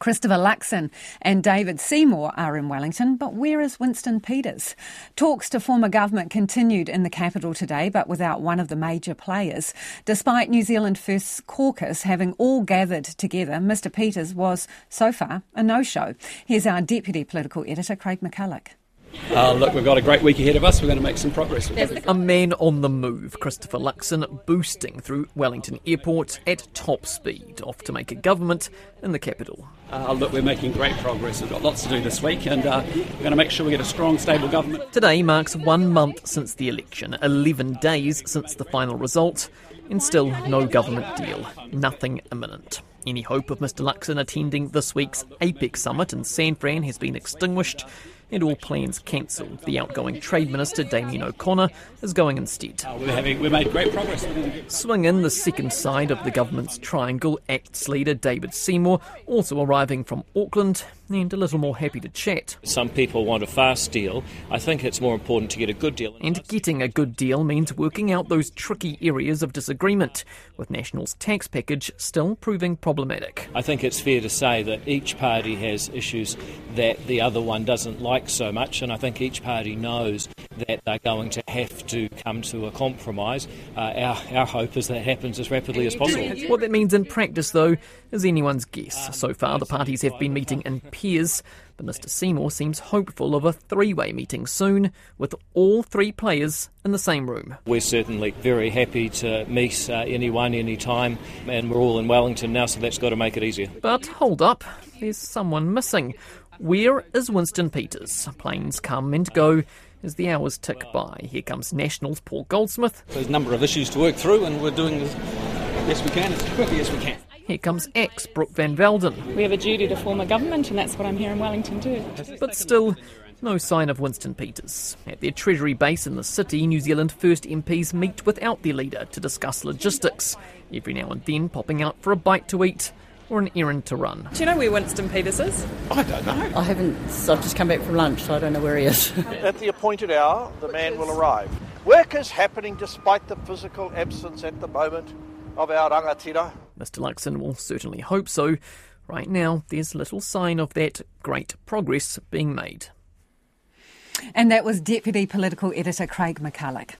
Christopher Luxon and David Seymour are in Wellington, but where is Winston Peters? Talks to form a government continued in the capital today, but without one of the major players. Despite New Zealand First caucus having all gathered together, Mr Peters was, so far, a no-show. Here's our Deputy Political Editor, Craig McCulloch. Uh, look, we've got a great week ahead of us. We're going to make some progress. A man on the move, Christopher Luxon, boosting through Wellington Airport at top speed, off to make a government in the capital. Uh, look, we're making great progress. We've got lots to do this week, and uh, we're going to make sure we get a strong, stable government. Today marks one month since the election, 11 days since the final result, and still no government deal. Nothing imminent. Any hope of Mr Luxon attending this week's APEC summit in San Fran has been extinguished and all plans cancelled. The outgoing Trade Minister, Damien O'Connor, is going instead. Uh, we're having, we made great progress. Swing in the second side of the government's triangle, ACT's leader David Seymour, also arriving from Auckland and a little more happy to chat. Some people want a fast deal. I think it's more important to get a good deal. And getting a good deal means working out those tricky areas of disagreement, with National's tax package still proving problematic. I think it's fair to say that each party has issues that the other one doesn't like so much, and I think each party knows that they're going to have to come to a compromise. Uh, our, our hope is that happens as rapidly as possible. What that means in practice, though, is anyone's guess. So far, the parties have been meeting in pairs, but Mr Seymour seems hopeful of a three way meeting soon with all three players in the same room. We're certainly very happy to meet uh, anyone, anytime, and we're all in Wellington now, so that's got to make it easier. But hold up, there's someone missing. Where is Winston Peters? Planes come and go as the hours tick by. Here comes Nationals Paul Goldsmith. There's a number of issues to work through, and we're doing as best we can, as quickly as we can. Here comes ACT's Brooke Van Velden. We have a duty to form a government, and that's what I'm here in Wellington to do. But still, no sign of Winston Peters. At their Treasury base in the city, New Zealand First MPs meet without their leader to discuss logistics, every now and then popping out for a bite to eat or an errand to run. Do you know where Winston Peters is? I don't know. I haven't. I've just come back from lunch, so I don't know where he is. At the appointed hour, the man will arrive. Work is happening despite the physical absence at the moment of our rangatira. Mr Luxon will certainly hope so. Right now, there's little sign of that great progress being made. And that was Deputy Political Editor Craig McCulloch.